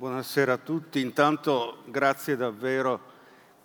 buonasera a tutti. Intanto grazie davvero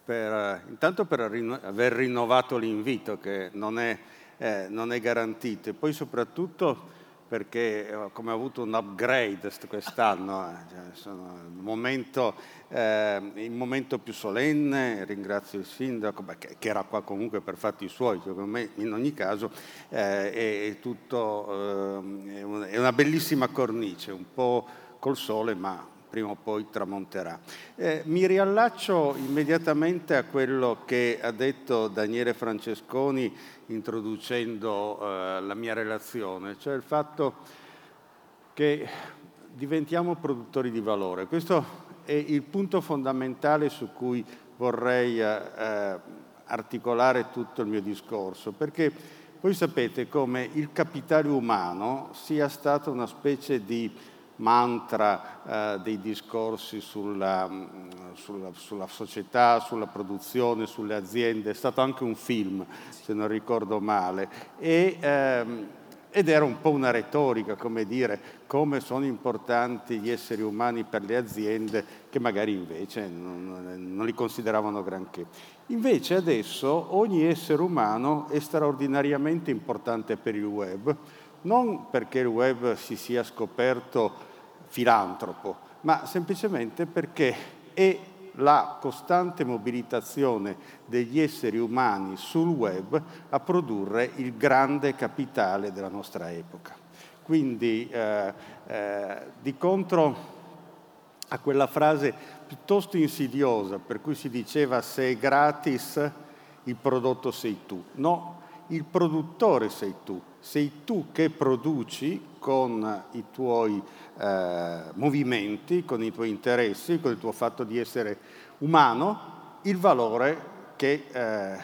per, intanto per aver rinnovato l'invito che non è, eh, non è garantito e poi soprattutto perché eh, come ho avuto un upgrade quest'anno, eh, cioè sono il, momento, eh, il momento più solenne, ringrazio il sindaco beh, che, era qua comunque per fatti suoi, secondo me in ogni caso eh, è, è, tutto, eh, è una bellissima cornice, un po' col sole ma prima o poi tramonterà. Eh, mi riallaccio immediatamente a quello che ha detto Daniele Francesconi introducendo eh, la mia relazione, cioè il fatto che diventiamo produttori di valore. Questo è il punto fondamentale su cui vorrei eh, eh articolare tutto il mio discorso, perché voi sapete come il capitale umano sia stato una specie di mantra eh, dei discorsi sulla, mm, sulla, sulla, società, sulla produzione, sulle aziende, è stato anche un film, se non ricordo male, e, ehm, ed era un po' una retorica, come dire, come sono importanti gli esseri umani per le aziende che magari invece non, non li consideravano granché. Invece adesso ogni essere umano è straordinariamente importante per il web, non perché il web si sia scoperto filantropo, ma semplicemente perché è la costante mobilitazione degli esseri umani sul web a produrre il grande capitale della nostra epoca. Quindi eh, eh, di contro a quella frase piuttosto insidiosa per cui si diceva se è gratis il prodotto sei tu. No, il produttore sei tu, sei tu che produci con i tuoi eh, movimenti, con i tuoi interessi, con il tuo fatto di essere umano, il valore che eh,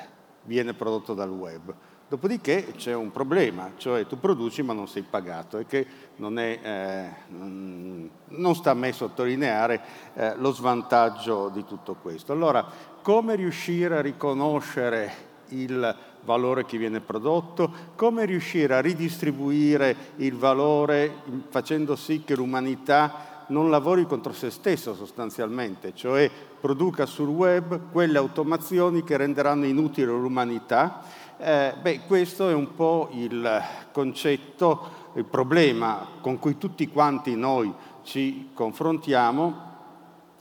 viene prodotto dal web. Dopodiché c'è un problema, cioè tu produci ma non sei pagato e che non, è, eh, non sta a me sottolineare eh, lo svantaggio di tutto questo. Allora, come riuscire a riconoscere il valore che viene prodotto, come riuscire a ridistribuire il valore facendo sì che l'umanità non lavori contro se stessa sostanzialmente, cioè produca sul web quelle automazioni che renderanno inutile l'umanità. Eh, beh, questo è un po' il concetto, il problema con cui tutti quanti noi ci confrontiamo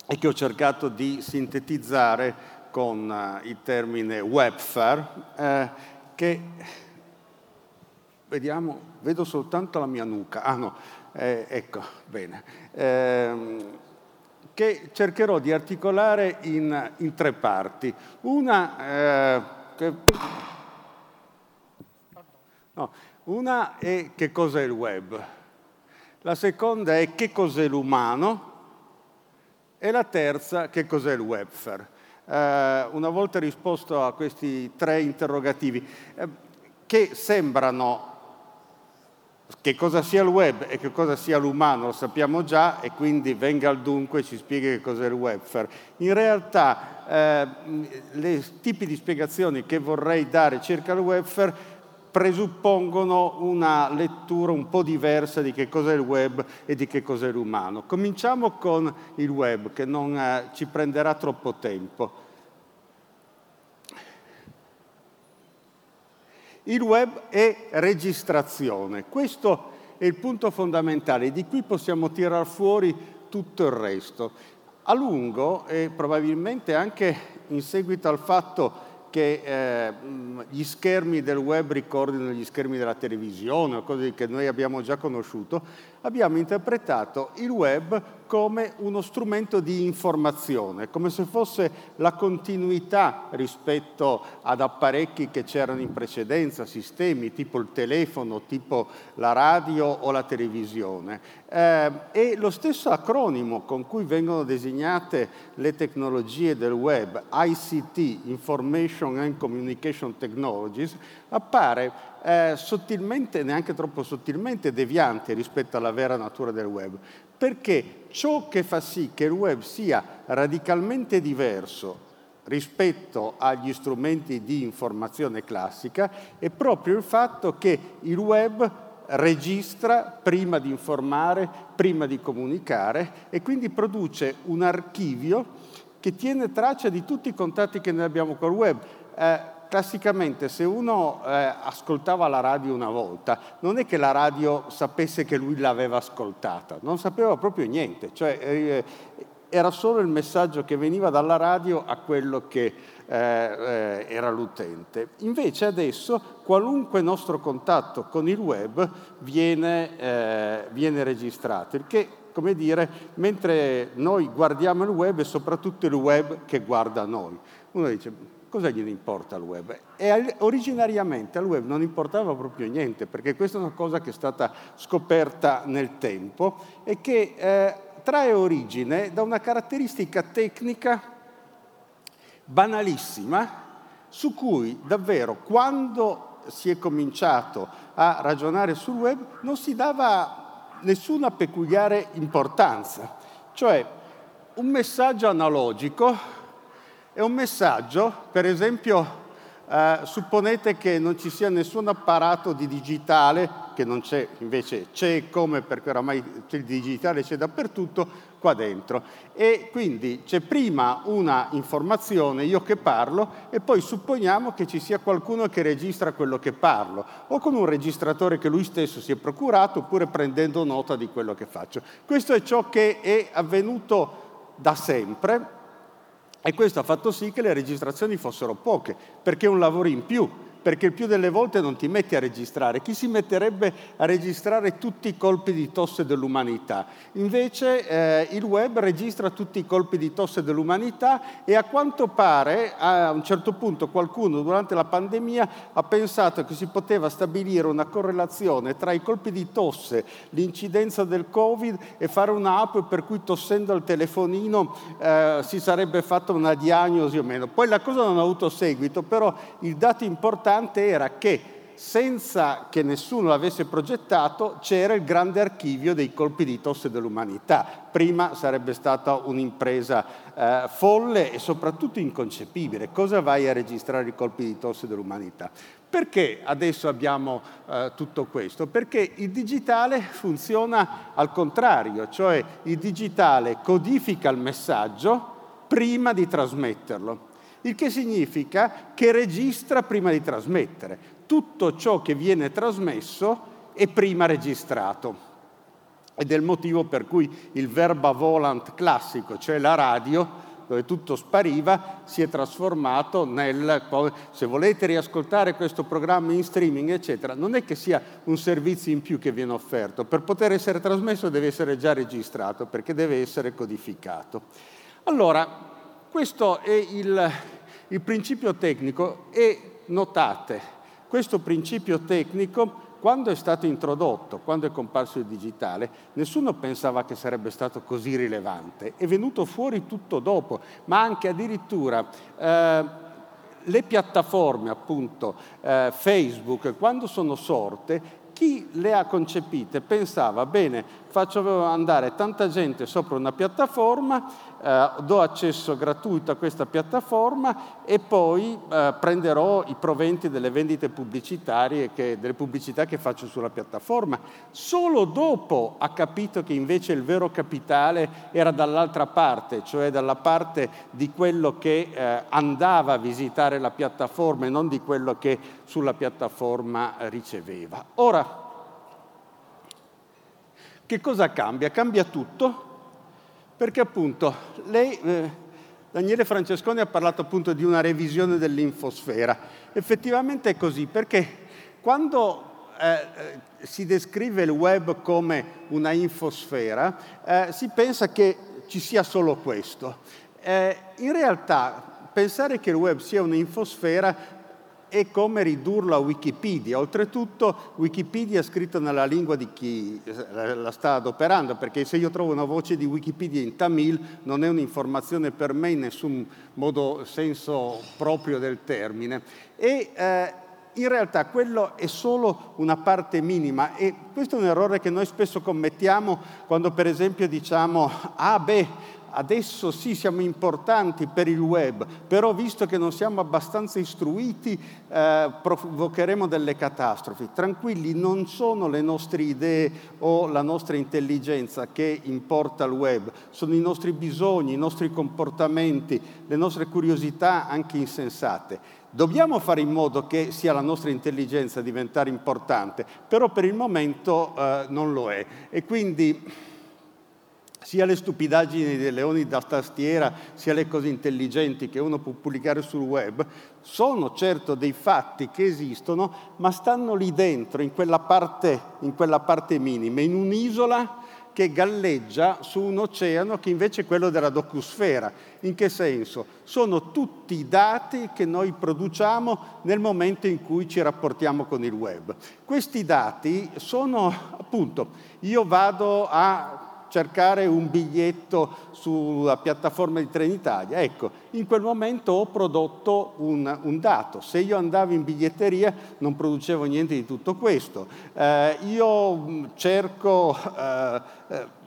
e che ho cercato di sintetizzare con uh, il termine webfare, eh, che vediamo, vedo soltanto la mia nuca, ah no, eh, ecco, bene, eh, che cercherò di articolare in, in tre parti. Una, eh, che, no, una è che cos'è il web, la seconda è che cos'è l'umano. E la terza che cos'è il webfare. eh, una volta risposto a questi tre interrogativi, eh, che sembrano che cosa sia il web e che cosa sia l'umano lo sappiamo già e quindi venga al dunque e ci spieghi che cos'è il webfare. In realtà eh, le tipi di spiegazioni che vorrei dare circa il webfare presuppongono una lettura un po' diversa di che cos'è il web e di che cos'è l'umano. Cominciamo con il web, che non eh, ci prenderà troppo tempo. Il web è registrazione, questo è il punto fondamentale, di qui possiamo tirar fuori tutto il resto. A lungo e probabilmente anche in seguito al fatto che eh, gli schermi del web ricordino gli schermi della televisione cose che noi abbiamo già conosciuto, abbiamo interpretato il web come uno strumento di informazione, come se fosse la continuità rispetto ad apparecchi che c'erano in precedenza, sistemi tipo il telefono, tipo la radio o la televisione. Eh, e lo stesso acronimo con cui vengono designate le tecnologie del web, ICT, Information and Communication Technologies, appare eh, sottilmente, neanche troppo sottilmente, deviante rispetto alla vera natura del web, perché ciò che fa sì che il web sia radicalmente diverso rispetto agli strumenti di informazione classica è proprio il fatto che il web registra prima di informare, prima di comunicare e quindi produce un archivio che tiene traccia di tutti i contatti che noi abbiamo col web. Eh, classicamente se uno eh, ascoltava la radio una volta, non è che la radio sapesse che lui l'aveva ascoltata, non sapeva proprio niente, cioè eh, era solo il messaggio che veniva dalla radio a quello che eh, eh, era l'utente. Invece adesso qualunque nostro contatto con il web viene, eh, viene registrato, il che, come dire, mentre noi guardiamo il web è soprattutto il web che guarda noi. Uno dice, cosa gliene importa al web? E originariamente al web non importava proprio niente, perché questa è una cosa che è stata scoperta nel tempo e che eh, trae origine da una caratteristica tecnica banalissima su cui davvero quando si è cominciato a ragionare sul web non si dava nessuna peculiare importanza. Cioè un messaggio analogico è un messaggio, per esempio, eh, supponete che non ci sia nessun apparato di digitale, che non c'è, invece c'è come perché oramai il digitale c'è dappertutto, qua dentro. E quindi c'è prima una informazione, io che parlo, e poi supponiamo che ci sia qualcuno che registra quello che parlo, o con un registratore che lui stesso si è procurato, oppure prendendo nota di quello che faccio. Questo è ciò che è avvenuto da sempre e questo ha fatto sì che le registrazioni fossero poche, perché un lavoro in più perché il più delle volte non ti metti a registrare. Chi si metterebbe a registrare tutti i colpi di tosse dell'umanità? Invece eh, il web registra tutti i colpi di tosse dell'umanità e a quanto pare a un certo punto qualcuno durante la pandemia ha pensato che si poteva stabilire una correlazione tra i colpi di tosse, l'incidenza del Covid e fare un'app per cui tossendo al telefonino eh, si sarebbe fatta una diagnosi o meno. Poi la cosa non ha avuto seguito, però il dato importante importante era che senza che nessuno l'avesse progettato c'era il grande archivio dei colpi di tosse dell'umanità. Prima sarebbe stata un'impresa eh, folle e soprattutto inconcepibile. Cosa vai a registrare i colpi di tosse dell'umanità? Perché adesso abbiamo eh, tutto questo? Perché il digitale funziona al contrario, cioè il digitale codifica il messaggio prima di trasmetterlo il che significa che registra prima di trasmettere. Tutto ciò che viene trasmesso è prima registrato. Ed è il motivo per cui il verba volant classico, cioè la radio, dove tutto spariva, si è trasformato nel, se volete riascoltare questo programma in streaming, eccetera, non è che sia un servizio in più che viene offerto, per poter essere trasmesso deve essere già registrato, perché deve essere codificato. Allora, questo è il, il principio tecnico e notate, questo principio tecnico quando è stato introdotto, quando è comparso il digitale, nessuno pensava che sarebbe stato così rilevante. È venuto fuori tutto dopo, ma anche addirittura eh, le piattaforme, appunto, eh, Facebook, quando sono sorte, chi le ha concepite pensava, bene, faccio andare tanta gente sopra una piattaforma, eh, do accesso gratuito a questa piattaforma e poi eh, prenderò i proventi delle vendite pubblicitarie, che, delle pubblicità che faccio sulla piattaforma. Solo dopo ha capito che invece il vero capitale era dall'altra parte, cioè dalla parte di quello che eh, andava a visitare la piattaforma e non di quello che sulla piattaforma riceveva. Ora, che cosa cambia? Cambia tutto perché appunto lei, eh, Daniele Francesconi ha parlato appunto di una revisione dell'infosfera. Effettivamente è così, perché quando eh, eh, si descrive il web come una infosfera, eh, si pensa che ci sia solo questo. Eh, in realtà pensare che il web sia un'infosfera è come ridurlo a Wikipedia. Oltretutto Wikipedia è scritto nella lingua di chi la sta adoperando, perché se io trovo una voce di Wikipedia in Tamil non è un'informazione per me in nessun modo senso proprio del termine. E eh, in realtà quello è solo una parte minima e questo è un errore che noi spesso commettiamo quando per esempio diciamo ah beh adesso sì siamo importanti per il web, però visto che non siamo abbastanza istruiti eh, provocheremo delle catastrofi. Tranquilli, non sono le nostre idee o la nostra intelligenza che importa al web, sono i nostri bisogni, i nostri comportamenti, le nostre curiosità anche insensate. Dobbiamo fare in modo che sia la nostra intelligenza a diventare importante, però per il momento eh, non lo è. E quindi sia le stupidaggini dei leoni da tastiera, sia le cose intelligenti che uno può pubblicare sul web, sono certo dei fatti che esistono, ma stanno lì dentro, in quella parte, in quella parte minima, in un'isola che galleggia su un oceano che invece è quello della docusfera. In che senso? Sono tutti i dati che noi produciamo nel momento in cui ci rapportiamo con il web. Questi dati sono appunto, io vado a cercare un biglietto sulla piattaforma di Trenitalia. Ecco, in quel momento ho prodotto un, un dato. Se io andavo in biglietteria non producevo niente di tutto questo. Eh, io mm, cerco eh, eh,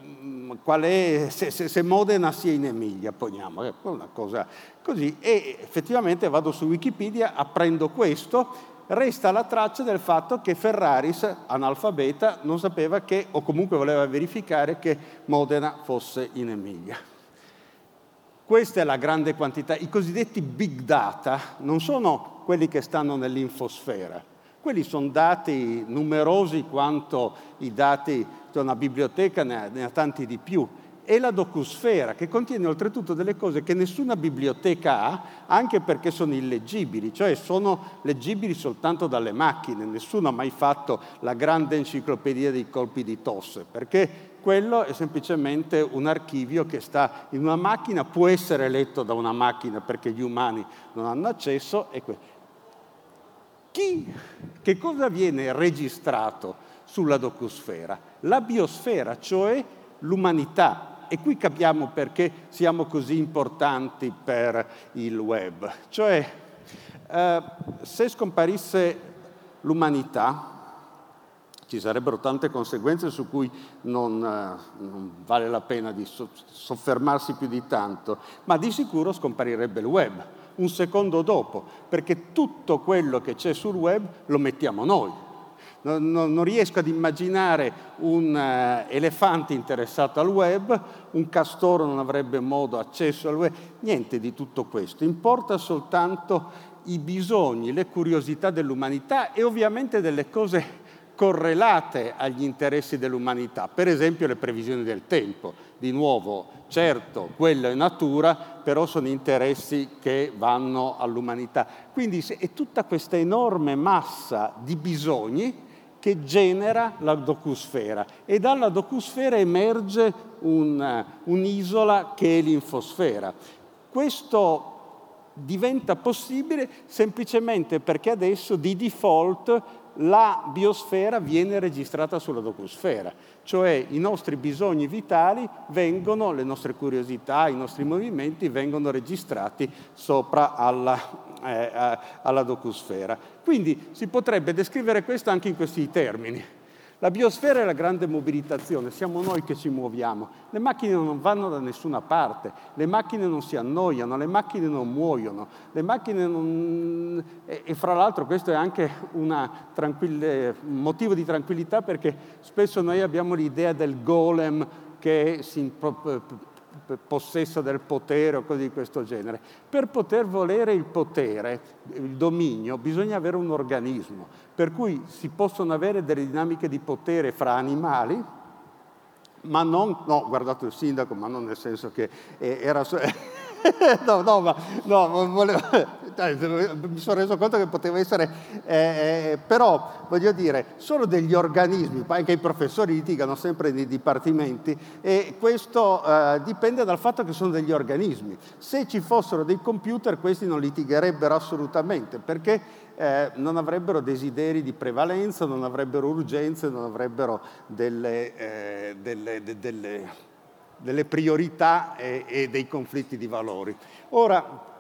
è, se, se, se, Modena sia in Emilia, poniamo, è una cosa così, e effettivamente vado su Wikipedia, apprendo questo resta la traccia del fatto che Ferraris, analfabeta, non sapeva che, o comunque voleva verificare che Modena fosse in Emilia. Questa è la grande quantità. I cosiddetti big data non sono quelli che stanno nell'infosfera, quelli sono dati numerosi quanto i dati di una biblioteca, ne ha, ne ha tanti di più e la docusfera, che contiene oltretutto delle cose che nessuna biblioteca ha, anche perché sono illeggibili, cioè sono leggibili soltanto dalle macchine. Nessuno ha mai fatto la grande enciclopedia dei colpi di tosse, perché quello è semplicemente un archivio che sta in una macchina, può essere letto da una macchina perché gli umani non hanno accesso. Que- Chi, che cosa viene registrato sulla docusfera? La biosfera, cioè l'umanità, e qui capiamo perché siamo così importanti per il web. Cioè, eh, se scomparisse l'umanità, ci sarebbero tante conseguenze su cui non, eh, non vale la pena di soffermarsi più di tanto, ma di sicuro scomparirebbe il web un secondo dopo, perché tutto quello che c'è sul web lo mettiamo noi non, non, riesco ad immaginare un uh, elefante interessato al web, un castoro non avrebbe modo accesso al web, niente di tutto questo. Importa soltanto i bisogni, le curiosità dell'umanità e ovviamente delle cose correlate agli interessi dell'umanità, per esempio le previsioni del tempo. Di nuovo, certo, quello è natura, però sono interessi che vanno all'umanità. Quindi è tutta questa enorme massa di bisogni che genera la docusfera e dalla docusfera emerge un, un'isola che è l'infosfera. Questo diventa possibile semplicemente perché adesso di default la biosfera viene registrata sulla docusfera, cioè i nostri bisogni vitali vengono, le nostre curiosità, i nostri movimenti vengono registrati sopra alla, eh, alla docusfera. Quindi si potrebbe descrivere questo anche in questi termini. La biosfera è la grande mobilitazione, siamo noi che ci muoviamo. Le macchine non vanno da nessuna parte, le macchine non si annoiano, le macchine non muoiono, le macchine non... E, e fra l'altro questo è anche un motivo di tranquillità perché spesso noi abbiamo l'idea del golem che si possesso del potere o cose di questo genere. Per poter volere il potere, il dominio, bisogna avere un organismo, per cui si possono avere delle dinamiche di potere fra animali, ma non, no, guardate il sindaco, ma non nel senso che era... no, no, ma no, volevo, mi sono reso conto che poteva essere, eh, eh, però voglio dire, sono degli organismi, anche i professori litigano sempre nei dipartimenti e questo eh, dipende dal fatto che sono degli organismi. Se ci fossero dei computer questi non litigherebbero assolutamente perché eh, non avrebbero desideri di prevalenza, non avrebbero urgenze, non avrebbero delle, eh, delle, de, delle delle priorità e, e dei conflitti di valori. Ora,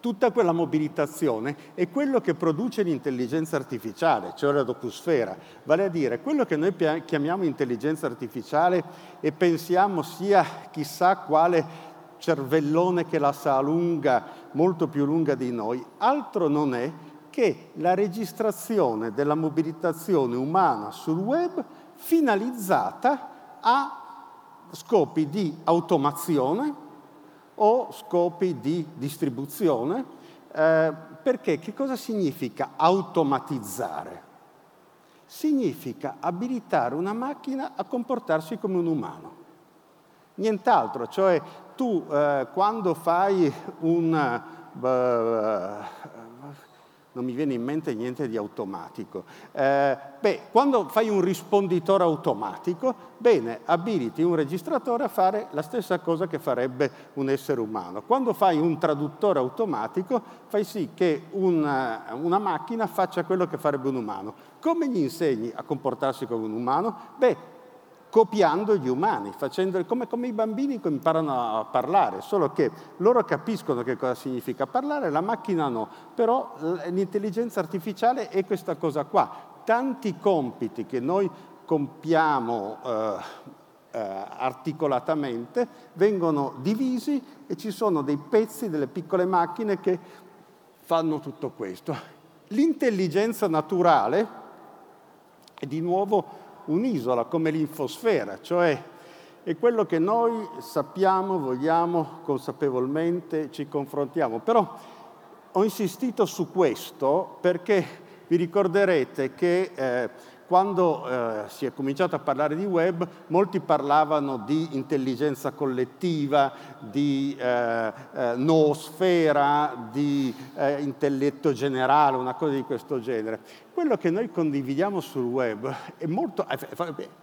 tutta quella mobilitazione è quello che produce l'intelligenza artificiale, cioè la docusfera. Vale a dire, quello che noi chiamiamo intelligenza artificiale e pensiamo sia chissà quale cervellone che la sa lunga, molto più lunga di noi, altro non è che la registrazione della mobilitazione umana sul web finalizzata a scopi di automazione o scopi di distribuzione, eh, perché che cosa significa automatizzare? Significa abilitare una macchina a comportarsi come un umano. Nient'altro, cioè tu eh, quando fai un... Uh, non mi viene in mente niente di automatico. Eh, beh, quando fai un risponditore automatico, bene, abiliti un registratore a fare la stessa cosa che farebbe un essere umano. Quando fai un traduttore automatico, fai sì che una, una macchina faccia quello che farebbe un umano. Come gli insegni a comportarsi come un umano? Beh, copiando gli umani, facendo, come, come, i bambini imparano a parlare, solo che loro capiscono che cosa significa parlare, la macchina no, però l'intelligenza artificiale è questa cosa qua. Tanti compiti che noi compiamo eh, eh, articolatamente vengono divisi e ci sono dei pezzi, delle piccole macchine che fanno tutto questo. L'intelligenza naturale è di nuovo un'isola come l'infosfera, cioè è quello che noi sappiamo, vogliamo consapevolmente, ci confrontiamo. Però ho insistito su questo perché vi ricorderete che eh, quando eh, si è cominciato a parlare di web, molti parlavano di intelligenza collettiva, di eh, eh, noosfera, di eh, intelletto generale, una cosa di questo genere. Quello che noi condividiamo sul web è molto... Eh,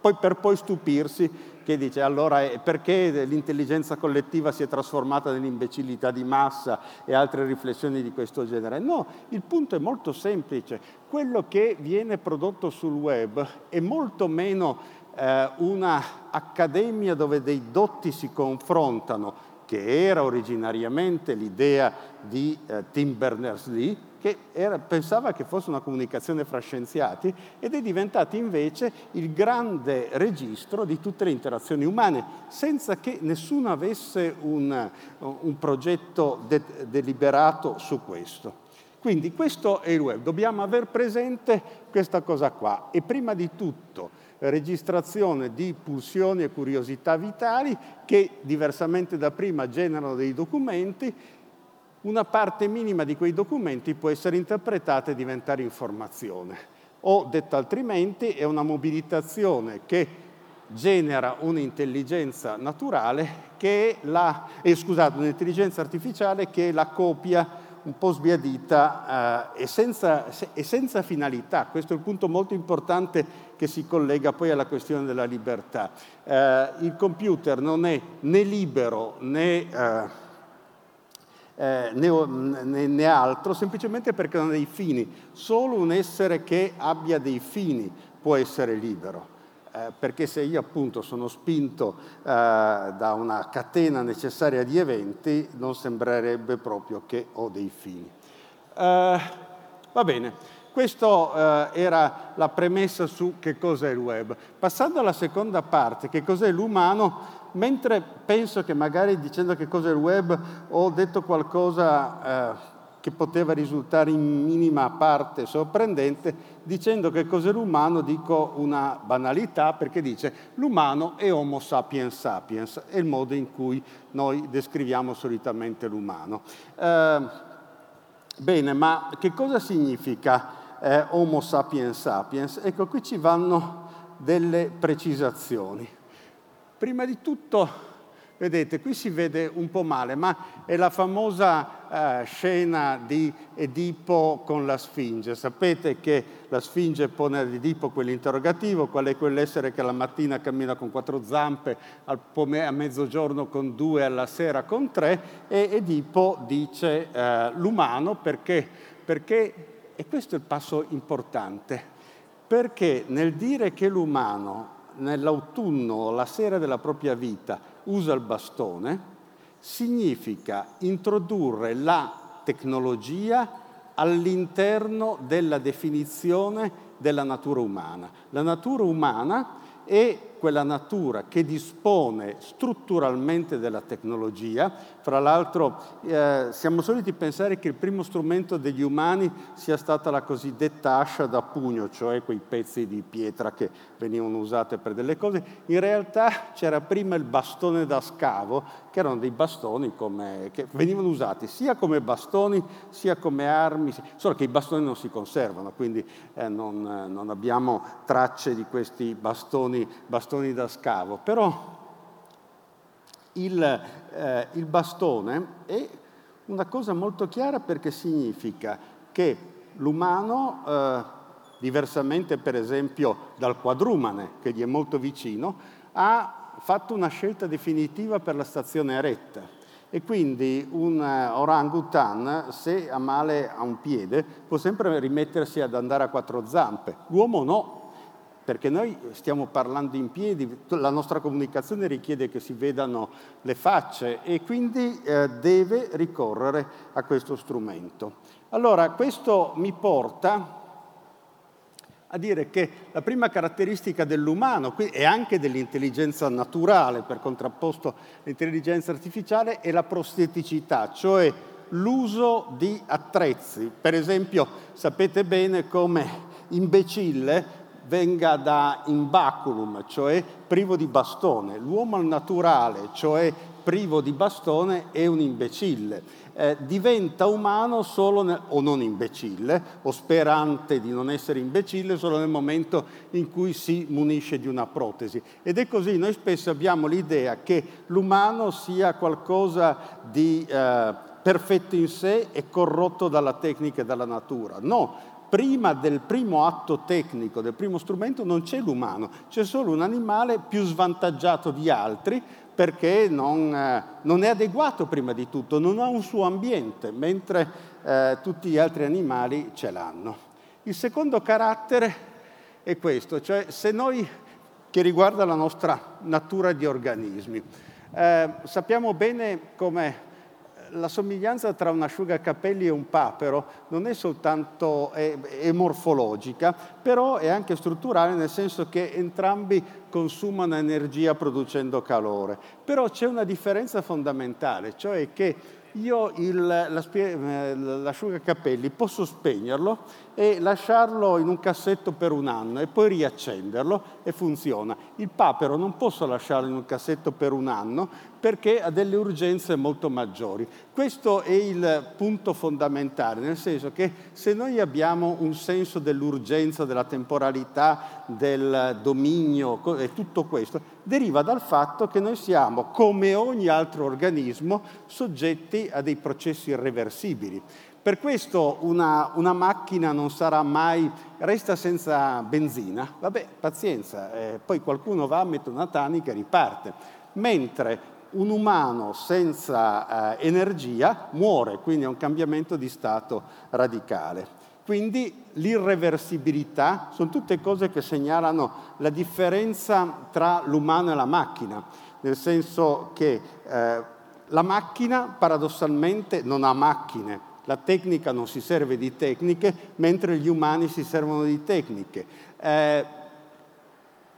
poi per poi stupirsi che dice allora perché l'intelligenza collettiva si è trasformata nell'imbecillità di massa e altre riflessioni di questo genere. No, il punto è molto semplice. Quello che viene prodotto sul web è molto meno eh, una accademia dove dei dotti si confrontano, che era originariamente l'idea di eh, Tim Berners-Lee, che era, pensava che fosse una comunicazione fra scienziati ed è diventato invece il grande registro di tutte le interazioni umane, senza che nessuno avesse un, un progetto de- deliberato su questo. Quindi questo è il web, dobbiamo aver presente questa cosa qua e prima di tutto registrazione di pulsioni e curiosità vitali che diversamente da prima generano dei documenti una parte minima di quei documenti può essere interpretata e diventare informazione. O detto altrimenti è una mobilitazione che genera un'intelligenza naturale che è la, eh, scusate, un'intelligenza artificiale che è la copia un po' sbiadita eh, e, senza, e, senza, finalità. Questo è il punto molto importante che si collega poi alla questione della libertà. Eh, il computer non è né libero né... Eh, eh, né, né, altro, semplicemente perché non ha dei fini. Solo un essere che abbia dei fini può essere libero. Eh, perché se io appunto sono spinto eh, da una catena necessaria di eventi, non sembrerebbe proprio che ho dei fini. Eh, va bene, questa eh, era la premessa su che cos'è il web. Passando alla seconda parte, che cos'è l'umano, mentre penso che magari dicendo che cos'è il web ho detto qualcosa eh, che poteva risultare in minima parte sorprendente, dicendo che cos'è l'umano dico una banalità perché dice l'umano è Homo sapiens sapiens, è il modo in cui noi descriviamo solitamente l'umano. Eh, bene, ma che cosa significa eh, Homo sapiens sapiens? Ecco, qui ci vanno delle precisazioni. Prima di tutto, vedete, qui si vede un po' male, ma è la famosa eh, scena di Edipo con la Sfinge. Sapete che la Sfinge pone ad Edipo quell'interrogativo, qual è quell'essere che la mattina cammina con quattro zampe, a mezzogiorno con due, alla sera con tre, e Edipo dice eh, l'umano perché, perché, e questo è il passo importante, perché nel dire che l'umano nell'autunno, la sera della propria vita, usa il bastone, significa introdurre la tecnologia all'interno della definizione della natura umana. La natura umana è quella natura che dispone strutturalmente della tecnologia. Fra l'altro eh, siamo soliti pensare che il primo strumento degli umani sia stata la cosiddetta ascia da pugno, cioè quei pezzi di pietra che venivano usate per delle cose. In realtà c'era prima il bastone da scavo, che erano dei bastoni come, che venivano usati sia come bastoni sia come armi, solo che i bastoni non si conservano, quindi eh, non, non, abbiamo tracce di questi bastoni, bastoni bastoni da scavo, però il, eh, il bastone è una cosa molto chiara perché significa che l'umano, eh, diversamente per esempio dal quadrumane, che gli è molto vicino, ha fatto una scelta definitiva per la stazione eretta. E quindi un orangutan, se ha male a un piede, può sempre rimettersi ad andare a quattro zampe. L'uomo no, perché noi stiamo parlando in piedi, la nostra comunicazione richiede che si vedano le facce e quindi eh, deve ricorrere a questo strumento. Allora, questo mi porta a dire che la prima caratteristica dell'umano e anche dell'intelligenza naturale, per contrapposto all'intelligenza artificiale, è la prosteticità, cioè l'uso di attrezzi. Per esempio, sapete bene come imbecille venga da imbaculum, cioè privo di bastone. L'uomo naturale, cioè privo di bastone, è un imbecille. Eh, diventa umano solo, nel, o non imbecille, o sperante di non essere imbecille, solo nel momento in cui si munisce di una protesi. Ed è così, noi spesso abbiamo l'idea che l'umano sia qualcosa di eh, perfetto in sé e corrotto dalla tecnica e dalla natura. No, prima del primo atto tecnico, del primo strumento, non c'è l'umano, c'è solo un animale più svantaggiato di altri perché non, eh, non è adeguato prima di tutto, non ha un suo ambiente, mentre eh, tutti gli altri animali ce l'hanno. Il secondo carattere è questo, cioè se noi, che riguarda la nostra natura di organismi, eh, sappiamo bene come la somiglianza tra un asciugacapelli e un papero non è soltanto è, è morfologica, però è anche strutturale nel senso che entrambi consumano energia producendo calore. Però c'è una differenza fondamentale, cioè che io il, eh, l'asciugacapelli posso spegnerlo e lasciarlo in un cassetto per un anno e poi riaccenderlo e funziona. Il papero non posso lasciarlo in un cassetto per un anno perché ha delle urgenze molto maggiori. Questo è il punto fondamentale, nel senso che se noi abbiamo un senso dell'urgenza, della temporalità, del dominio e tutto questo, deriva dal fatto che noi siamo, come ogni altro organismo, soggetti a dei processi irreversibili. Per questo una, una, macchina non sarà mai, resta senza benzina, vabbè, pazienza, eh, poi qualcuno va, mette una tanica e riparte. Mentre un umano senza eh, energia muore, quindi è un cambiamento di stato radicale. Quindi l'irreversibilità sono tutte cose che segnalano la differenza tra l'umano e la macchina, nel senso che eh, la macchina paradossalmente non ha macchine, la tecnica non si serve di tecniche, mentre gli umani si servono di tecniche. Eh,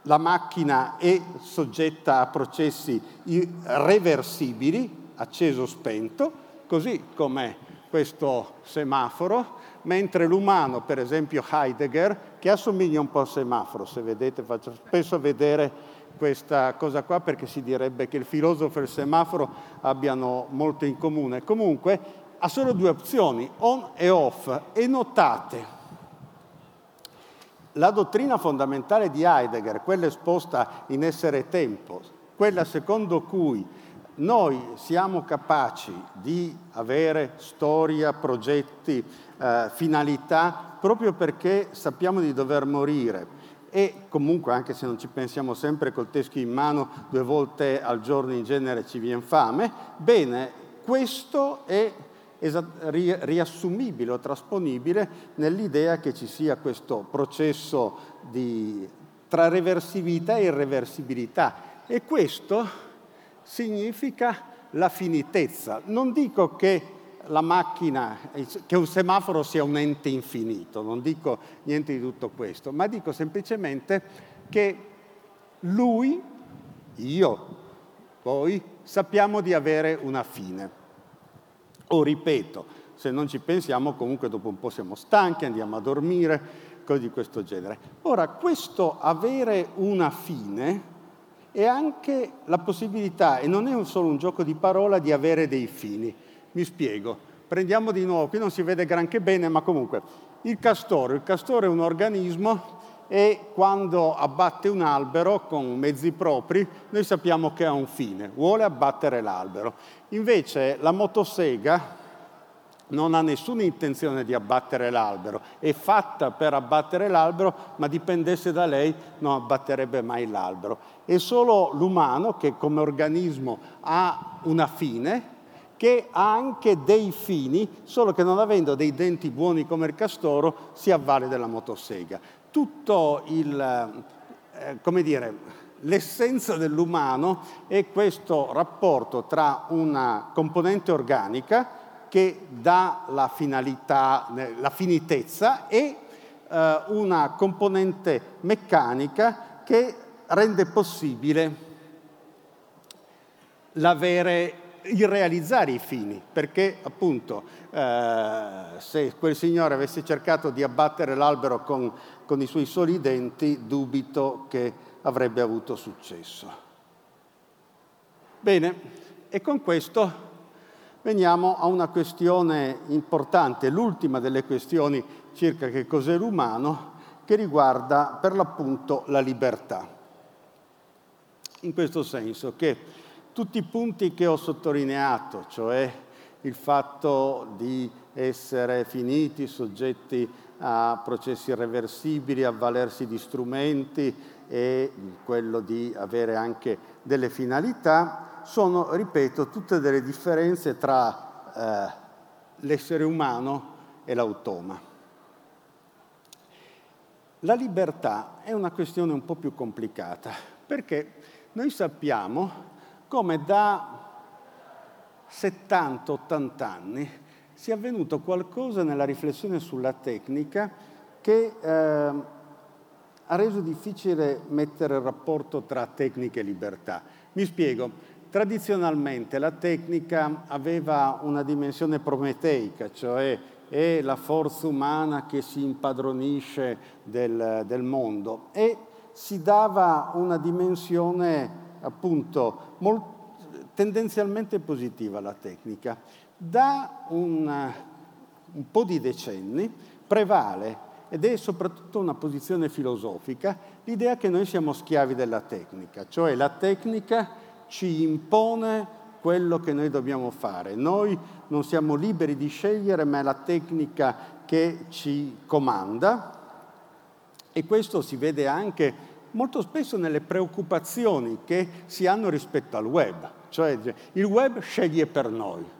la macchina è soggetta a processi reversibili, acceso-spento, così come questo semaforo, mentre l'umano, per esempio Heidegger, che assomiglia un po' al semaforo, se vedete, faccio spesso vedere questa cosa qua perché si direbbe che il filosofo e il semaforo abbiano molto in comune. Comunque ha solo due opzioni, on e off, e notate, la dottrina fondamentale di Heidegger, quella esposta in Essere Tempo, quella secondo cui noi siamo capaci di avere storia, progetti, eh, finalità, proprio perché sappiamo di dover morire. E comunque anche se non ci pensiamo sempre col teschio in mano due volte al giorno in genere ci viene fame, bene, questo è riassumibile o trasponibile nell'idea che ci sia questo processo di, tra reversibilità e irreversibilità. E questo significa la finitezza. Non dico che la macchina, che un semaforo sia un ente infinito, non dico niente di tutto questo, ma dico semplicemente che lui, io, voi, sappiamo di avere una fine. O ripeto, se non ci pensiamo comunque dopo un po' siamo stanchi, andiamo a dormire, cose di questo genere. Ora, questo avere una fine è anche la possibilità, e non è solo un gioco di parola, di avere dei fini. Mi spiego. Prendiamo di nuovo, qui non si vede granché bene, ma comunque, il castoro. Il castoro è un organismo e quando abbatte un albero con mezzi propri, noi sappiamo che ha un fine, vuole abbattere l'albero. Invece la motosega, non ha nessuna intenzione di abbattere l'albero, è fatta per abbattere l'albero, ma dipendesse da lei non abbatterebbe mai l'albero. È solo l'umano che come organismo ha una fine, che ha anche dei fini, solo che non avendo dei denti buoni come il castoro si avvale della motosega. Tutto il, eh, come dire, l'essenza dell'umano è questo rapporto tra una componente organica, che dà la finalità, la finitezza e eh, una componente meccanica che rende possibile l'avere, il realizzare i fini, perché appunto eh, se quel signore avesse cercato di abbattere l'albero con, con i suoi soli denti, dubito che avrebbe avuto successo. Bene, e con questo Veniamo a una questione importante, l'ultima delle questioni circa che cos'è l'umano, che riguarda per l'appunto la libertà. In questo senso che tutti i punti che ho sottolineato, cioè il fatto di essere finiti, soggetti a processi irreversibili, avvalersi di strumenti e quello di avere anche delle finalità, sono, ripeto, tutte delle differenze tra eh, l'essere umano e l'automa. La libertà è una questione un po' più complicata, perché noi sappiamo come da 70-80 anni sia avvenuto qualcosa nella riflessione sulla tecnica che eh, ha reso difficile mettere il rapporto tra tecnica e libertà. Mi spiego, Tradizionalmente la tecnica aveva una dimensione prometeica, cioè è la forza umana che si impadronisce del, del mondo e si dava una dimensione appunto molt, tendenzialmente positiva alla tecnica. Da un, un po' di decenni prevale ed è soprattutto una posizione filosofica l'idea che noi siamo schiavi della tecnica, cioè la tecnica ci impone quello che noi dobbiamo fare. Noi non siamo liberi di scegliere, ma è la tecnica che ci comanda e questo si vede anche molto spesso nelle preoccupazioni che si hanno rispetto al web, cioè il web sceglie per noi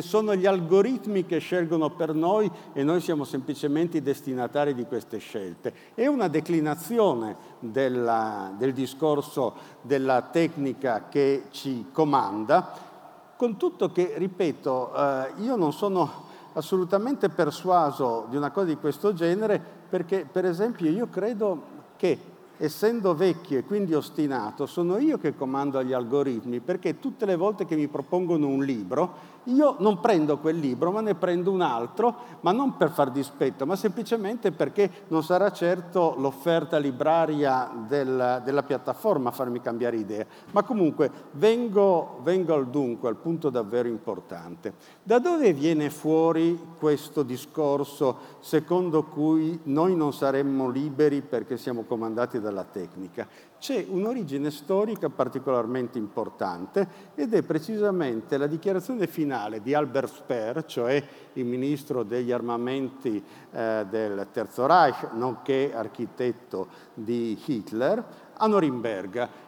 sono gli algoritmi che scelgono per noi e noi siamo semplicemente i destinatari di queste scelte. È una declinazione della, del discorso della tecnica che ci comanda, con tutto che, ripeto, eh, io non sono assolutamente persuaso di una cosa di questo genere perché, per esempio, io credo che essendo vecchio e quindi ostinato, sono io che comando gli algoritmi, perché tutte le volte che mi propongono un libro, io non prendo quel libro, ma ne prendo un altro, ma non per far dispetto, ma semplicemente perché non sarà certo l'offerta libraria del, della piattaforma a farmi cambiare idea. Ma comunque vengo, vengo al dunque, al punto davvero importante. Da dove viene fuori questo discorso secondo cui noi non saremmo liberi perché siamo comandati dalla tecnica? C'è un'origine storica particolarmente importante ed è precisamente la dichiarazione finale di Albert Speer, cioè il ministro degli armamenti eh, del Terzo Reich, nonché architetto di Hitler, a Norimberga.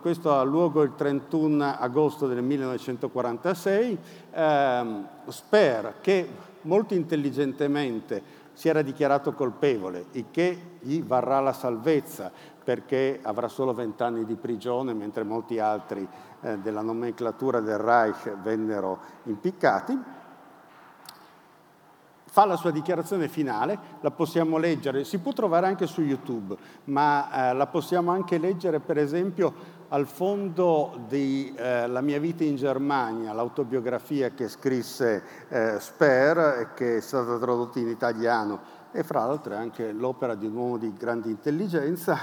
Questo ha luogo il 31 agosto del 1946. Eh, Speer, che molto intelligentemente si era dichiarato colpevole, il che gli varrà la salvezza, perché avrà solo vent'anni di prigione, mentre molti altri eh, della nomenclatura del Reich vennero impiccati. fa la sua dichiarazione finale, la possiamo leggere, si può trovare anche su YouTube, ma eh, la possiamo anche leggere per esempio al fondo di eh, La mia vita in Germania, l'autobiografia che scrisse eh, Sper, che è stata tradotta in italiano e fra l'altro è anche l'opera di un uomo di grande intelligenza.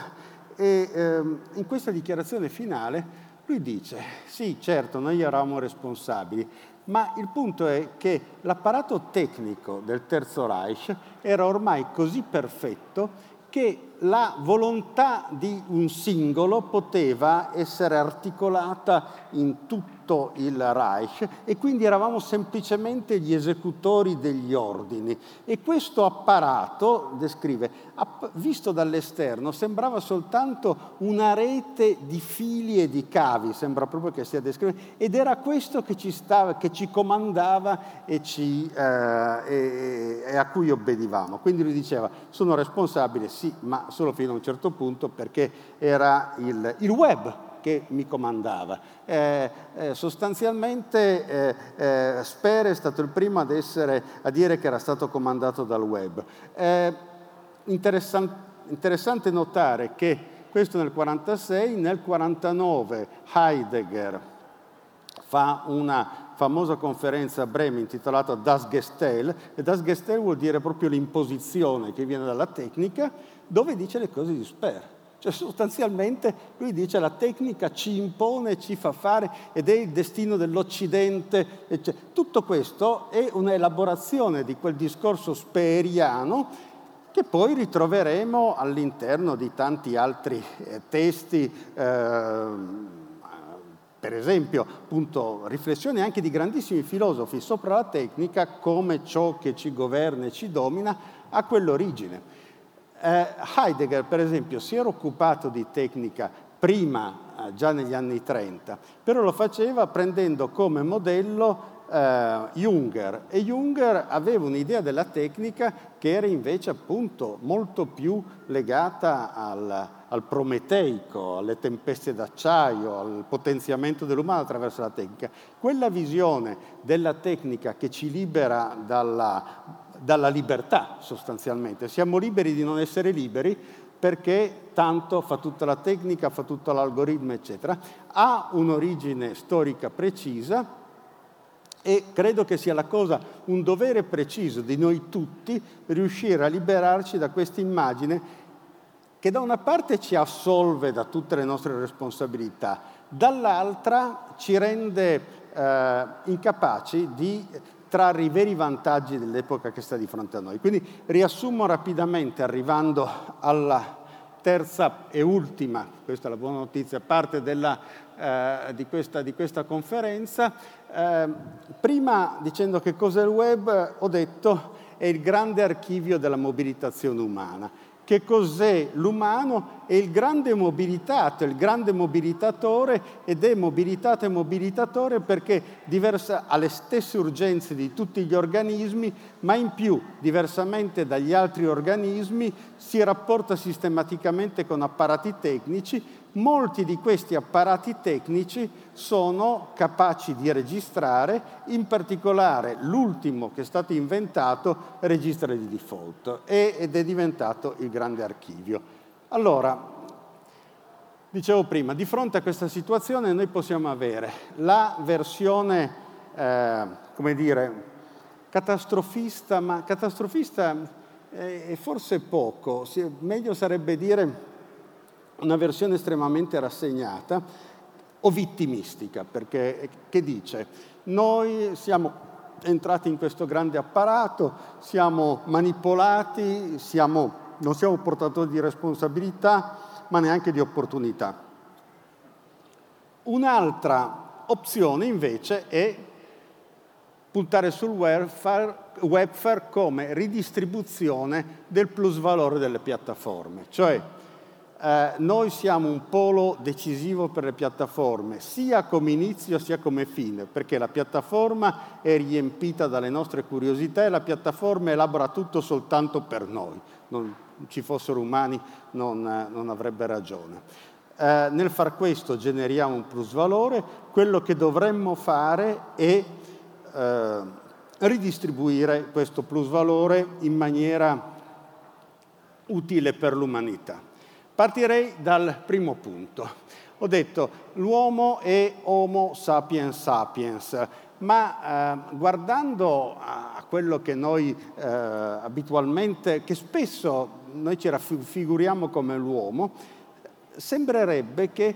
E ehm, in questa dichiarazione finale lui dice, sì certo, noi eravamo responsabili, ma il punto è che l'apparato tecnico del Terzo Reich era ormai così perfetto che la volontà di un singolo poteva essere articolata in tutto il Reich e quindi eravamo semplicemente gli esecutori degli ordini. E questo apparato, descrive, visto dall'esterno, sembrava soltanto una rete di fili e di cavi, sembra proprio che stia descrivendo, ed era questo che ci, stava, che ci comandava e, ci, eh, e, e a cui obbedivamo. Quindi lui diceva, sono responsabile, sì, ma solo fino a un certo punto perché era il, il web che mi comandava. Eh, eh, sostanzialmente eh, eh Sper è stato il primo ad essere, a dire che era stato comandato dal web. Interessan- interessante notare che questo nel 1946, nel 1949 Heidegger fa una famosa conferenza a Bremen intitolata Das Gestell, e Das Gestell vuol dire proprio l'imposizione che viene dalla tecnica, dove dice le cose di Sper. Cioè sostanzialmente lui dice la tecnica ci impone, ci fa fare ed è il destino dell'Occidente. Cioè, tutto questo è un'elaborazione di quel discorso speriano che poi ritroveremo all'interno di tanti altri eh, testi. Eh, per esempio, appunto, riflessioni anche di grandissimi filosofi sopra la tecnica come ciò che ci governa e ci domina ha quell'origine. Eh, Heidegger, per esempio, si era occupato di tecnica prima, eh, già negli anni 30, però lo faceva prendendo come modello eh, Junger e Junger aveva un'idea della tecnica che era invece appunto molto più legata al, al prometeico, alle tempeste d'acciaio, al potenziamento dell'umano attraverso la tecnica. Quella visione della tecnica che ci libera dalla, dalla libertà sostanzialmente, siamo liberi di non essere liberi perché tanto fa tutta la tecnica, fa tutto l'algoritmo, eccetera, ha un'origine storica precisa e credo che sia la cosa, un dovere preciso di noi tutti riuscire a liberarci da questa immagine che da una parte ci assolve da tutte le nostre responsabilità, dall'altra ci rende eh, incapaci di trarre i veri vantaggi dell'epoca che sta di fronte a noi. Quindi riassumo rapidamente, arrivando alla terza e ultima, questa è la buona notizia, parte della, eh, di, questa, di, questa, conferenza. Eh, prima, dicendo che cos'è il web, ho detto è il grande archivio della mobilitazione umana. Che cos'è l'umano? È il grande mobilitato, il grande mobilitatore ed è mobilitato e mobilitatore perché diversa, ha le stesse urgenze di tutti gli organismi, ma in più, diversamente dagli altri organismi, si rapporta sistematicamente con apparati tecnici molti di questi apparati tecnici sono capaci di registrare, in particolare l'ultimo che è stato inventato registra di default ed è diventato il grande archivio. Allora, dicevo prima, di fronte a questa situazione noi possiamo avere la versione, eh, come dire, catastrofista, ma catastrofista è forse poco, meglio sarebbe dire una versione estremamente rassegnata o vittimistica, perché che dice noi siamo entrati in questo grande apparato, siamo manipolati, siamo, non siamo portatori di responsabilità, ma neanche di opportunità. Un'altra opzione invece è puntare sul welfare, welfare come ridistribuzione del plus valore delle piattaforme, cioè eh, noi siamo un polo decisivo per le piattaforme, sia come inizio sia come fine, perché la piattaforma è riempita dalle nostre curiosità e la piattaforma elabora tutto soltanto per noi. Non ci fossero umani non, non avrebbe ragione. Eh, nel far questo generiamo un plus valore, quello che dovremmo fare è eh, ridistribuire questo plusvalore in maniera utile per l'umanità. Partirei dal primo punto. Ho detto l'uomo è Homo sapiens sapiens, ma eh, guardando a quello che noi eh, abitualmente, che spesso noi ci raffiguriamo come l'uomo, sembrerebbe che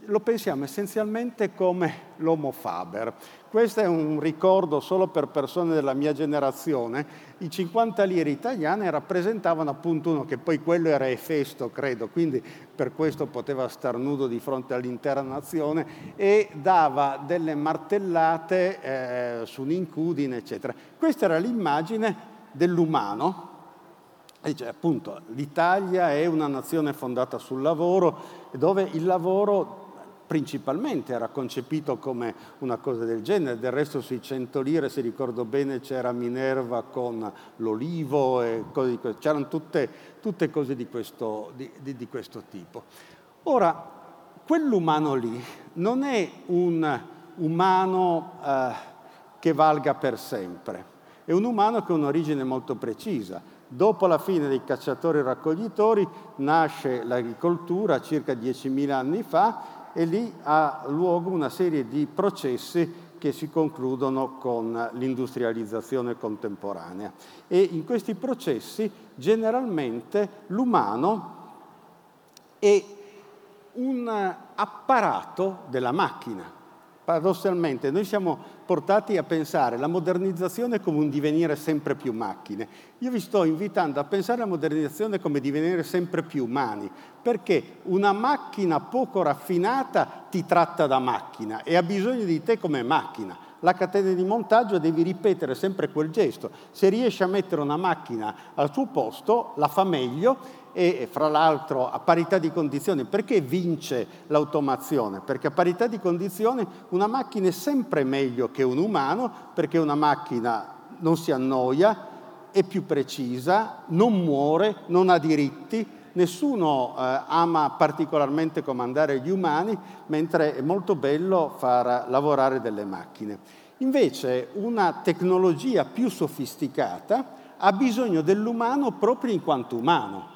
lo pensiamo essenzialmente come l'Homo Faber. Questo è un ricordo solo per persone della mia generazione. I 50 lire italiane rappresentavano appunto uno che poi quello era Efesto, credo, quindi per questo poteva star nudo di fronte all'intera nazione e dava delle martellate eh, su un'incudine, eccetera. Questa era l'immagine dell'umano, Dice, appunto, l'Italia è una nazione fondata sul lavoro, dove il lavoro principalmente era concepito come una cosa del genere, del resto sui 100 lire, se ricordo bene, c'era Minerva con l'olivo e cose di questo, c'erano tutte, tutte cose di questo, di, di, di questo, tipo. Ora, quell'umano lì non è un umano eh, che valga per sempre, è un umano che ha un'origine molto precisa. Dopo la fine dei cacciatori e raccoglitori nasce l'agricoltura circa 10.000 anni fa e lì ha luogo una serie di processi che si concludono con l'industrializzazione contemporanea. E in questi processi generalmente l'umano è un apparato della macchina. Paradossalmente noi siamo portati a pensare la modernizzazione come un divenire sempre più macchine. Io vi sto invitando a pensare alla modernizzazione come divenire sempre più umani, perché una macchina poco raffinata ti tratta da macchina e ha bisogno di te come macchina. La catena di montaggio devi ripetere sempre quel gesto. Se riesci a mettere una macchina al suo posto, la fa meglio e fra l'altro a parità di condizioni. Perché vince l'automazione? Perché a parità di condizioni una macchina è sempre meglio che un umano, perché una macchina non si annoia, è più precisa, non muore, non ha diritti, nessuno eh, ama particolarmente comandare gli umani, mentre è molto bello far lavorare delle macchine. Invece una tecnologia più sofisticata ha bisogno dell'umano proprio in quanto umano.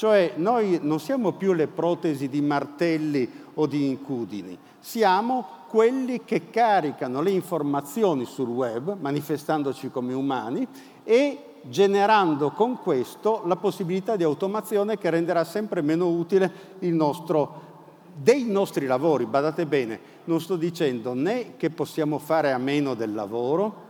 Cioè noi non siamo più le protesi di martelli o di incudini, siamo quelli che caricano le informazioni sul web, manifestandoci come umani, e generando con questo la possibilità di automazione che renderà sempre meno utile il nostro, dei nostri lavori. Badate bene, non sto dicendo né che possiamo fare a meno del lavoro,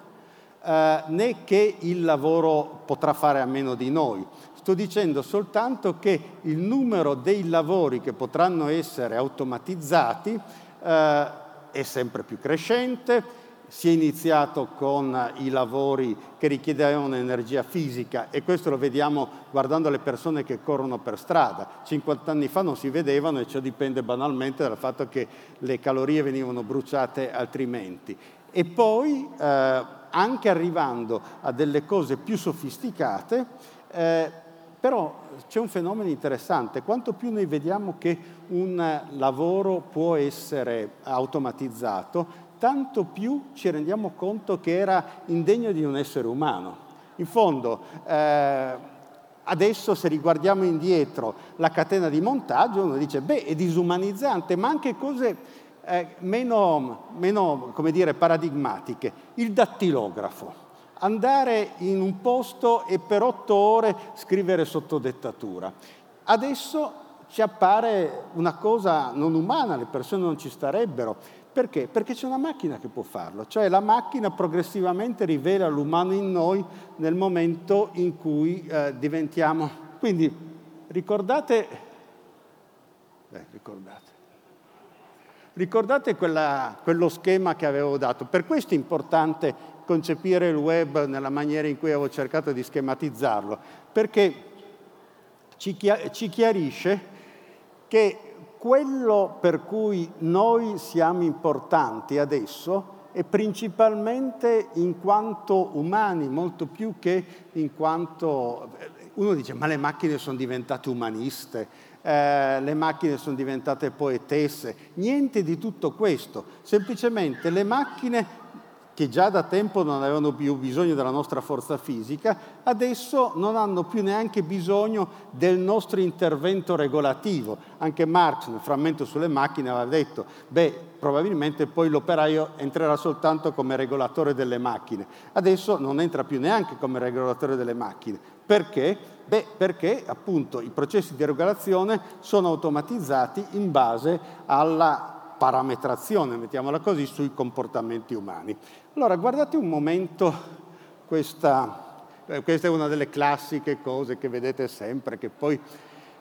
eh, né che il lavoro potrà fare a meno di noi. Sto dicendo soltanto che il numero dei lavori che potranno essere automatizzati eh, è sempre più crescente, si è iniziato con i lavori che richiedevano energia fisica e questo lo vediamo guardando le persone che corrono per strada. 50 anni fa non si vedevano e ciò dipende banalmente dal fatto che le calorie venivano bruciate altrimenti. E poi, eh, anche arrivando a delle cose più sofisticate, eh, però c'è un fenomeno interessante, quanto più noi vediamo che un lavoro può essere automatizzato, tanto più ci rendiamo conto che era indegno di un essere umano. In fondo, eh, adesso se riguardiamo indietro la catena di montaggio, uno dice, beh, è disumanizzante, ma anche cose eh, meno, meno dire, paradigmatiche. Il dattilografo andare in un posto e per otto ore scrivere sotto dettatura. Adesso ci appare una cosa non umana, le persone non ci starebbero. Perché? Perché c'è una macchina che può farlo, cioè la macchina progressivamente rivela l'umano in noi nel momento in cui eh, diventiamo. Quindi ricordate, beh, ricordate, ricordate quella, quello schema che avevo dato. Per questo è importante concepire il web nella maniera in cui avevo cercato di schematizzarlo, perché ci, chiarisce che quello per cui noi siamo importanti adesso è principalmente in quanto umani, molto più che in quanto... Uno dice, ma le macchine sono diventate umaniste, eh, le macchine sono diventate poetesse. Niente di tutto questo, semplicemente le macchine che già da tempo non avevano più bisogno della nostra forza fisica, adesso non hanno più neanche bisogno del nostro intervento regolativo. Anche Marx nel frammento sulle macchine aveva detto, beh, probabilmente poi l'operaio entrerà soltanto come regolatore delle macchine. Adesso non entra più neanche come regolatore delle macchine. Perché? Beh, perché appunto i processi di regolazione sono automatizzati in base alla parametrazione, mettiamola così, sui comportamenti umani. Allora, guardate un momento questa, eh, questa è una delle classiche cose che vedete sempre, che poi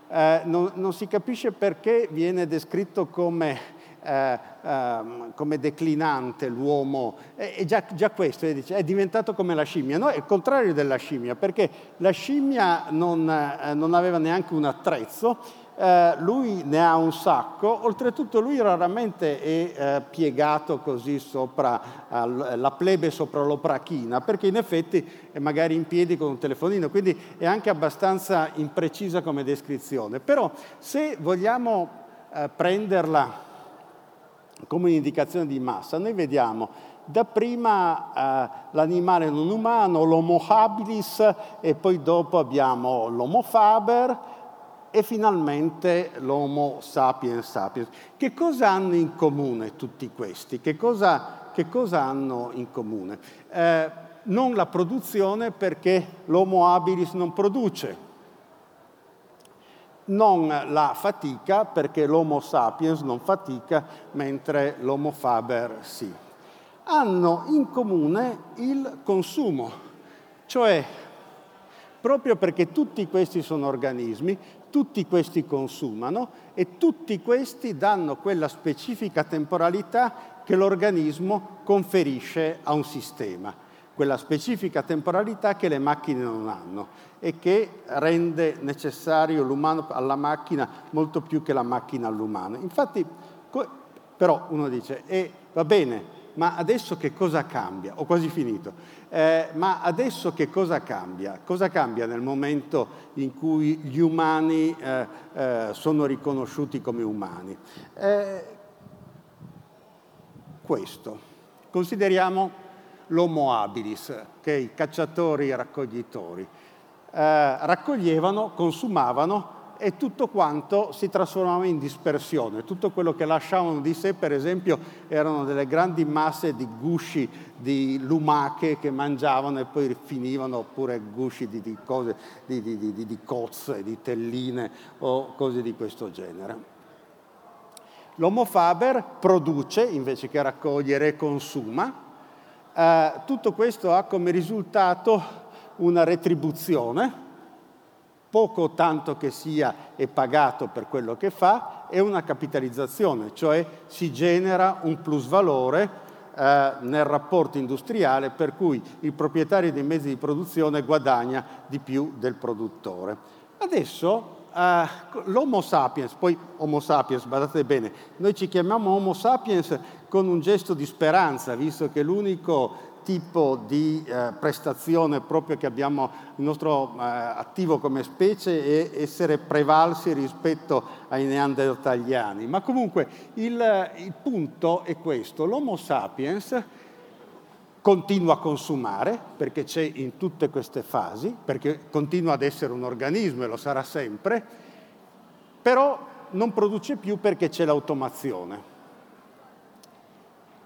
eh, non, non, si capisce perché viene descritto come, eh, eh, come declinante l'uomo, e già, già, questo è, è, diventato come la scimmia, no? è il contrario della scimmia, perché la scimmia non, eh, non aveva neanche un attrezzo, eh, lui ne ha un sacco, oltretutto lui raramente è eh, piegato così sopra eh, la plebe sopra l'oprachina, perché in effetti è magari in piedi con un telefonino, quindi è anche abbastanza imprecisa come descrizione. Però se vogliamo eh, prenderla come un'indicazione di massa, noi vediamo dapprima eh, l'animale non umano, l'Homo habilis, e poi dopo abbiamo l'Homo faber, e finalmente l'Homo sapiens sapiens. Che cosa hanno in comune tutti questi? Che cosa, che cosa hanno in comune? Eh, non la produzione perché l'Homo habilis non produce, non la fatica perché l'Homo sapiens non fatica mentre l'Homo faber sì. Hanno in comune il consumo, cioè proprio perché tutti questi sono organismi, tutti questi consumano e tutti questi danno quella specifica temporalità che l'organismo conferisce a un sistema, quella specifica temporalità che le macchine non hanno e che rende necessario l'umano alla macchina molto più che la macchina all'umano. Infatti, però uno dice, eh, va bene, ma adesso che cosa cambia? Ho quasi finito. Eh, ma adesso che cosa cambia? Cosa cambia nel momento in cui gli umani eh, eh, sono riconosciuti come umani? Eh, questo. Consideriamo l'Homo habilis, che i cacciatori e raccoglitori eh, raccoglievano, consumavano e tutto quanto si trasformava in dispersione. Tutto quello che lasciavano di sé, per esempio, erano delle grandi masse di gusci di lumache che mangiavano e poi finivano, oppure gusci di, di cose, di, di, di, cozze, di telline o cose di questo genere. L'Homo faber produce invece che raccogliere e consuma. Eh, tutto questo ha come risultato una retribuzione, poco o tanto che sia è pagato per quello che fa, è una capitalizzazione, cioè si genera un plusvalore eh, nel rapporto industriale per cui il proprietario dei mezzi di produzione guadagna di più del produttore. Adesso eh, l'Homo sapiens, poi Homo sapiens, badate bene, noi ci chiamiamo Homo sapiens con un gesto di speranza, visto che l'unico tipo di eh, prestazione proprio che abbiamo il nostro eh, attivo come specie è essere prevalsi rispetto ai neandertaliani. Ma comunque il, il punto è questo, l'Homo sapiens continua a consumare perché c'è in tutte queste fasi, perché continua ad essere un organismo e lo sarà sempre, però non produce più perché c'è l'automazione.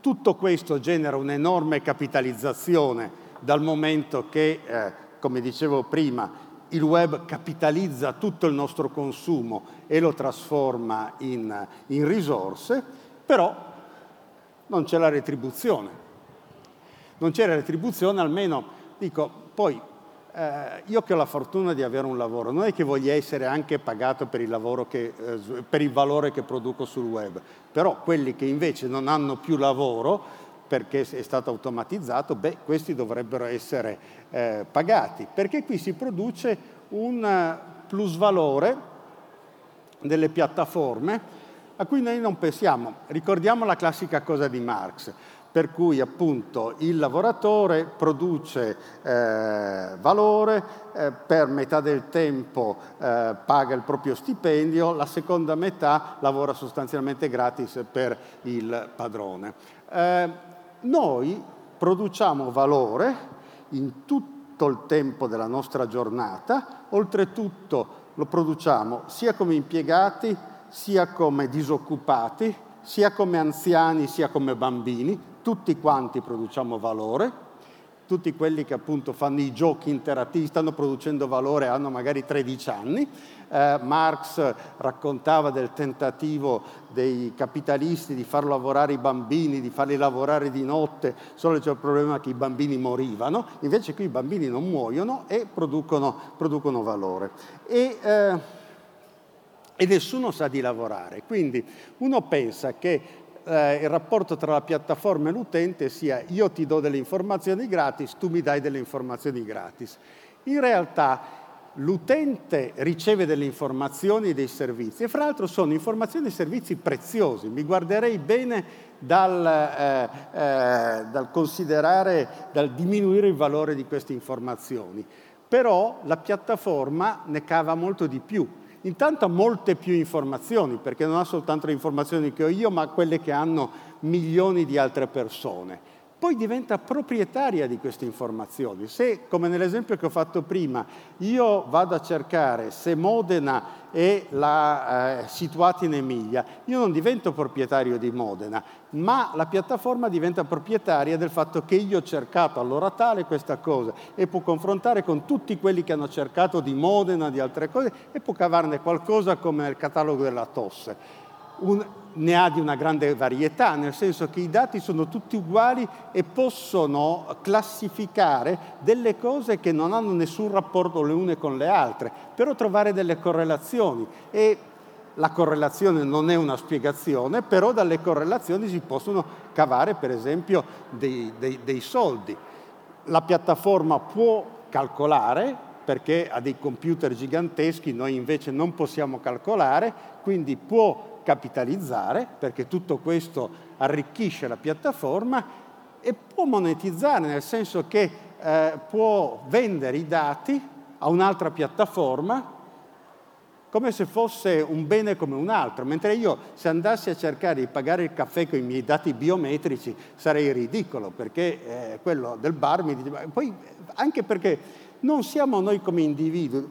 Tutto questo genera un'enorme capitalizzazione dal momento che, eh, come dicevo prima, il web capitalizza tutto il nostro consumo e lo trasforma in, in risorse, però non c'è la retribuzione. Non c'è la retribuzione, almeno dico, poi eh, io che ho la fortuna di avere un lavoro, non è che voglia essere anche pagato per il, che, eh, per il valore che produco sul web, però quelli che invece non hanno più lavoro perché è stato automatizzato, beh, questi dovrebbero essere eh, pagati, perché qui si produce un plusvalore delle piattaforme a cui noi non pensiamo. Ricordiamo la classica cosa di Marx per cui appunto il lavoratore produce eh, valore, eh, per metà del tempo eh, paga il proprio stipendio, la seconda metà lavora sostanzialmente gratis per il padrone. Eh, noi produciamo valore in tutto il tempo della nostra giornata, oltretutto lo produciamo sia come impiegati, sia come disoccupati, sia come anziani, sia come bambini, tutti quanti produciamo valore tutti quelli che appunto fanno i giochi interattivi, stanno producendo valore, hanno magari 13 anni. Eh, Marx raccontava del tentativo dei capitalisti di far lavorare i bambini, di farli lavorare di notte, solo c'è il problema che i bambini morivano, invece qui i bambini non muoiono e producono, producono valore. E, eh, e nessuno sa di lavorare, quindi uno pensa che eh, il rapporto tra la piattaforma e l'utente sia io ti do delle informazioni gratis, tu mi dai delle informazioni gratis. In realtà l'utente riceve delle informazioni e dei servizi e fra l'altro sono informazioni e servizi preziosi. Mi guarderei bene dal, eh, eh, dal considerare, dal diminuire il valore di queste informazioni. Però la piattaforma ne cava molto di più Intanto ha molte più informazioni, perché non ha soltanto le informazioni che ho io, ma quelle che hanno milioni di altre persone. Poi diventa proprietaria di queste informazioni. Se, come nell'esempio che ho fatto prima, io vado a cercare se Modena è la, eh, situata in Emilia, io non divento proprietario di Modena, ma la piattaforma diventa proprietaria del fatto che io ho cercato allora tale questa cosa e può confrontare con tutti quelli che hanno cercato di Modena, di altre cose e può cavarne qualcosa come nel catalogo della tosse. Un, ne ha di una grande varietà, nel senso che i dati sono tutti uguali e possono classificare delle cose che non hanno nessun rapporto le une con le altre, però trovare delle correlazioni. E la correlazione non è una spiegazione, però dalle correlazioni si possono cavare per esempio dei, dei, dei soldi. La piattaforma può calcolare perché ha dei computer giganteschi, noi invece non possiamo calcolare, quindi può capitalizzare, perché tutto questo arricchisce la piattaforma, e può monetizzare, nel senso che eh, può vendere i dati a un'altra piattaforma come se fosse un bene come un altro, mentre io se andassi a cercare di pagare il caffè con i miei dati biometrici sarei ridicolo, perché eh, quello del bar mi dice, poi anche perché non siamo noi come individui,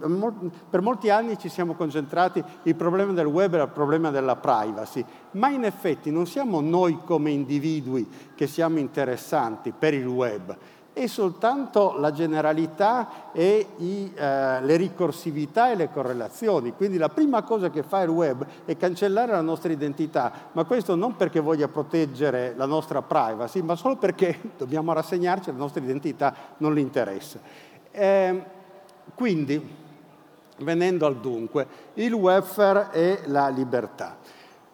per molti anni ci siamo concentrati, il problema del web era il problema della privacy, ma in effetti non siamo noi come individui che siamo interessanti per il web, è soltanto la generalità e i, eh, le ricorsività e le correlazioni. Quindi la prima cosa che fa il web è cancellare la nostra identità, ma questo non perché voglia proteggere la nostra privacy, ma solo perché dobbiamo rassegnarci, la nostra identità non le interessa. Eh, quindi, venendo al dunque, il welfare e la libertà.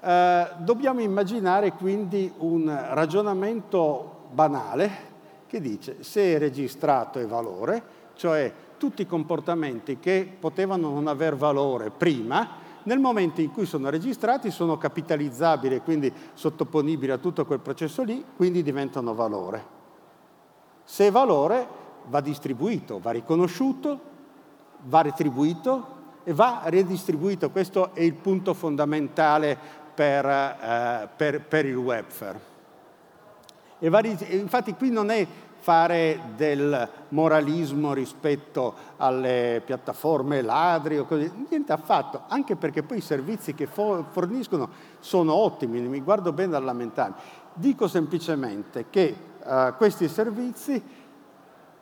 Eh, dobbiamo immaginare quindi un ragionamento banale che dice se è registrato è valore, cioè tutti i comportamenti che potevano non aver valore prima, nel momento in cui sono registrati sono capitalizzabili e quindi sottoponibili a tutto quel processo lì, quindi diventano valore. Se è valore va distribuito, va riconosciuto, va retribuito e va redistribuito. Questo è il punto fondamentale per, eh, per, per il welfare. Va, infatti qui non è fare del moralismo rispetto alle piattaforme ladri o così, niente affatto, anche perché poi i servizi che forniscono sono ottimi, mi guardo bene dal lamentare. Dico semplicemente che uh, questi servizi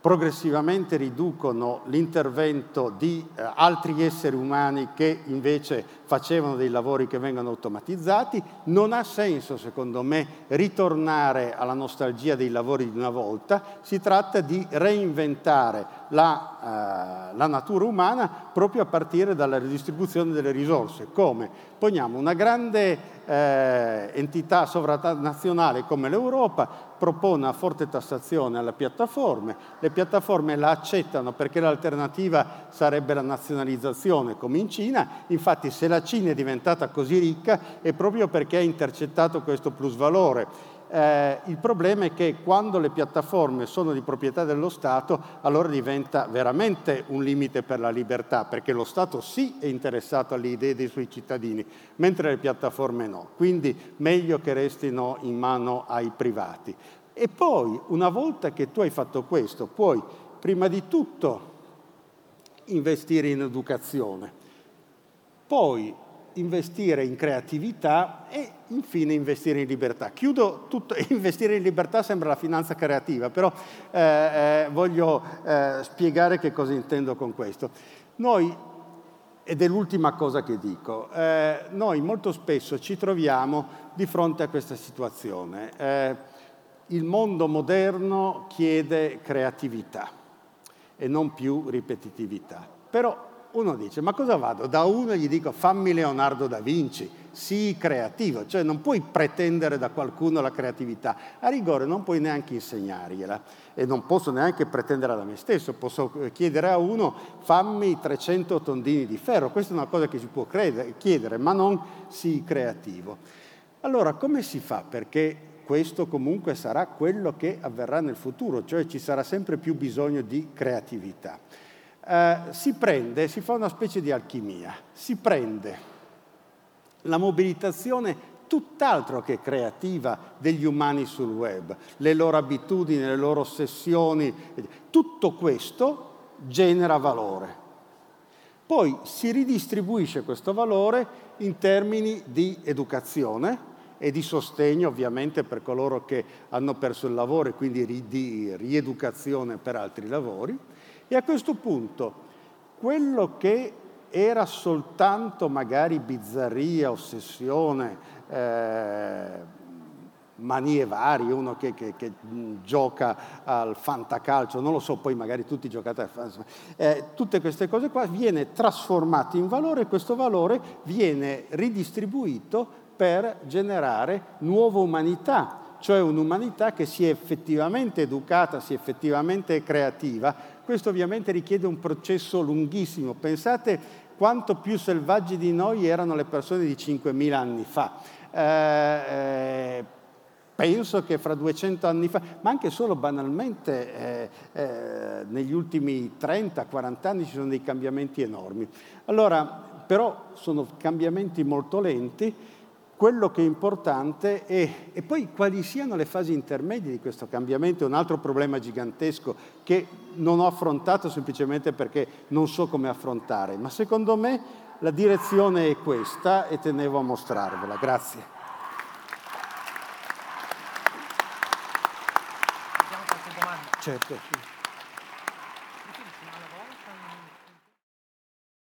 progressivamente riducono l'intervento di eh, altri esseri umani che invece facevano dei lavori che vengono automatizzati. Non ha senso, secondo me, ritornare alla nostalgia dei lavori di una volta, si tratta di reinventare la, eh, la natura umana proprio a partire dalla ridistribuzione delle risorse. Come? Poniamo una grande eh, entità sovranazionale come l'Europa, propone una forte tassazione alle piattaforme, le piattaforme la accettano perché l'alternativa sarebbe la nazionalizzazione come in Cina, infatti se la Cina è diventata così ricca è proprio perché ha intercettato questo plusvalore eh, il problema è che quando le piattaforme sono di proprietà dello Stato, allora diventa veramente un limite per la libertà, perché lo Stato sì è interessato alle idee dei suoi cittadini, mentre le piattaforme no. Quindi meglio che restino in mano ai privati. E poi, una volta che tu hai fatto questo, puoi prima di tutto investire in educazione, poi investire in creatività e infine investire in libertà. Chiudo tutto, investire in libertà sembra la finanza creativa, però eh, eh, voglio eh, spiegare che cosa intendo con questo. Noi, ed è l'ultima cosa che dico, eh, noi molto spesso ci troviamo di fronte a questa situazione. Eh, il mondo moderno chiede creatività e non più ripetitività. Però uno dice, ma cosa vado? Da uno gli dico, fammi Leonardo da Vinci, sii creativo, cioè non puoi pretendere da qualcuno la creatività, a rigore non puoi neanche insegnargliela e non posso neanche pretendere da me stesso, posso chiedere a uno, fammi 300 tondini di ferro, questa è una cosa che si può chiedere, ma non sii creativo. Allora, come si fa? Perché questo comunque sarà quello che avverrà nel futuro, cioè ci sarà sempre più bisogno di creatività eh, si prende, si fa una specie di alchimia, si prende la mobilitazione tutt'altro che creativa degli umani sul web, le loro abitudini, le loro ossessioni, tutto questo genera valore. Poi si ridistribuisce questo valore in termini di educazione e di sostegno ovviamente per coloro che hanno perso il lavoro e quindi di rieducazione per altri lavori e a questo punto quello che era soltanto magari bizzarria, ossessione, eh, manie varie, uno che, che, che, gioca al fantacalcio, non lo so, poi magari tutti giocate al fantacalcio, eh, tutte queste cose qua viene trasformato in valore e questo valore viene ridistribuito per generare nuova umanità, cioè un'umanità che sia effettivamente educata, sia effettivamente creativa, questo ovviamente richiede un processo lunghissimo. Pensate quanto più selvaggi di noi erano le persone di 5.000 anni fa. Eh, eh, penso che fra 200 anni fa, ma anche solo banalmente eh, eh negli ultimi 30-40 anni ci sono dei cambiamenti enormi. Allora, però sono cambiamenti molto lenti quello che è importante è, e poi quali siano le fasi intermedie di questo cambiamento è un altro problema gigantesco che non ho affrontato semplicemente perché non so come affrontare, ma secondo me la direzione è questa e tenevo a mostrarvela. Grazie. Certo.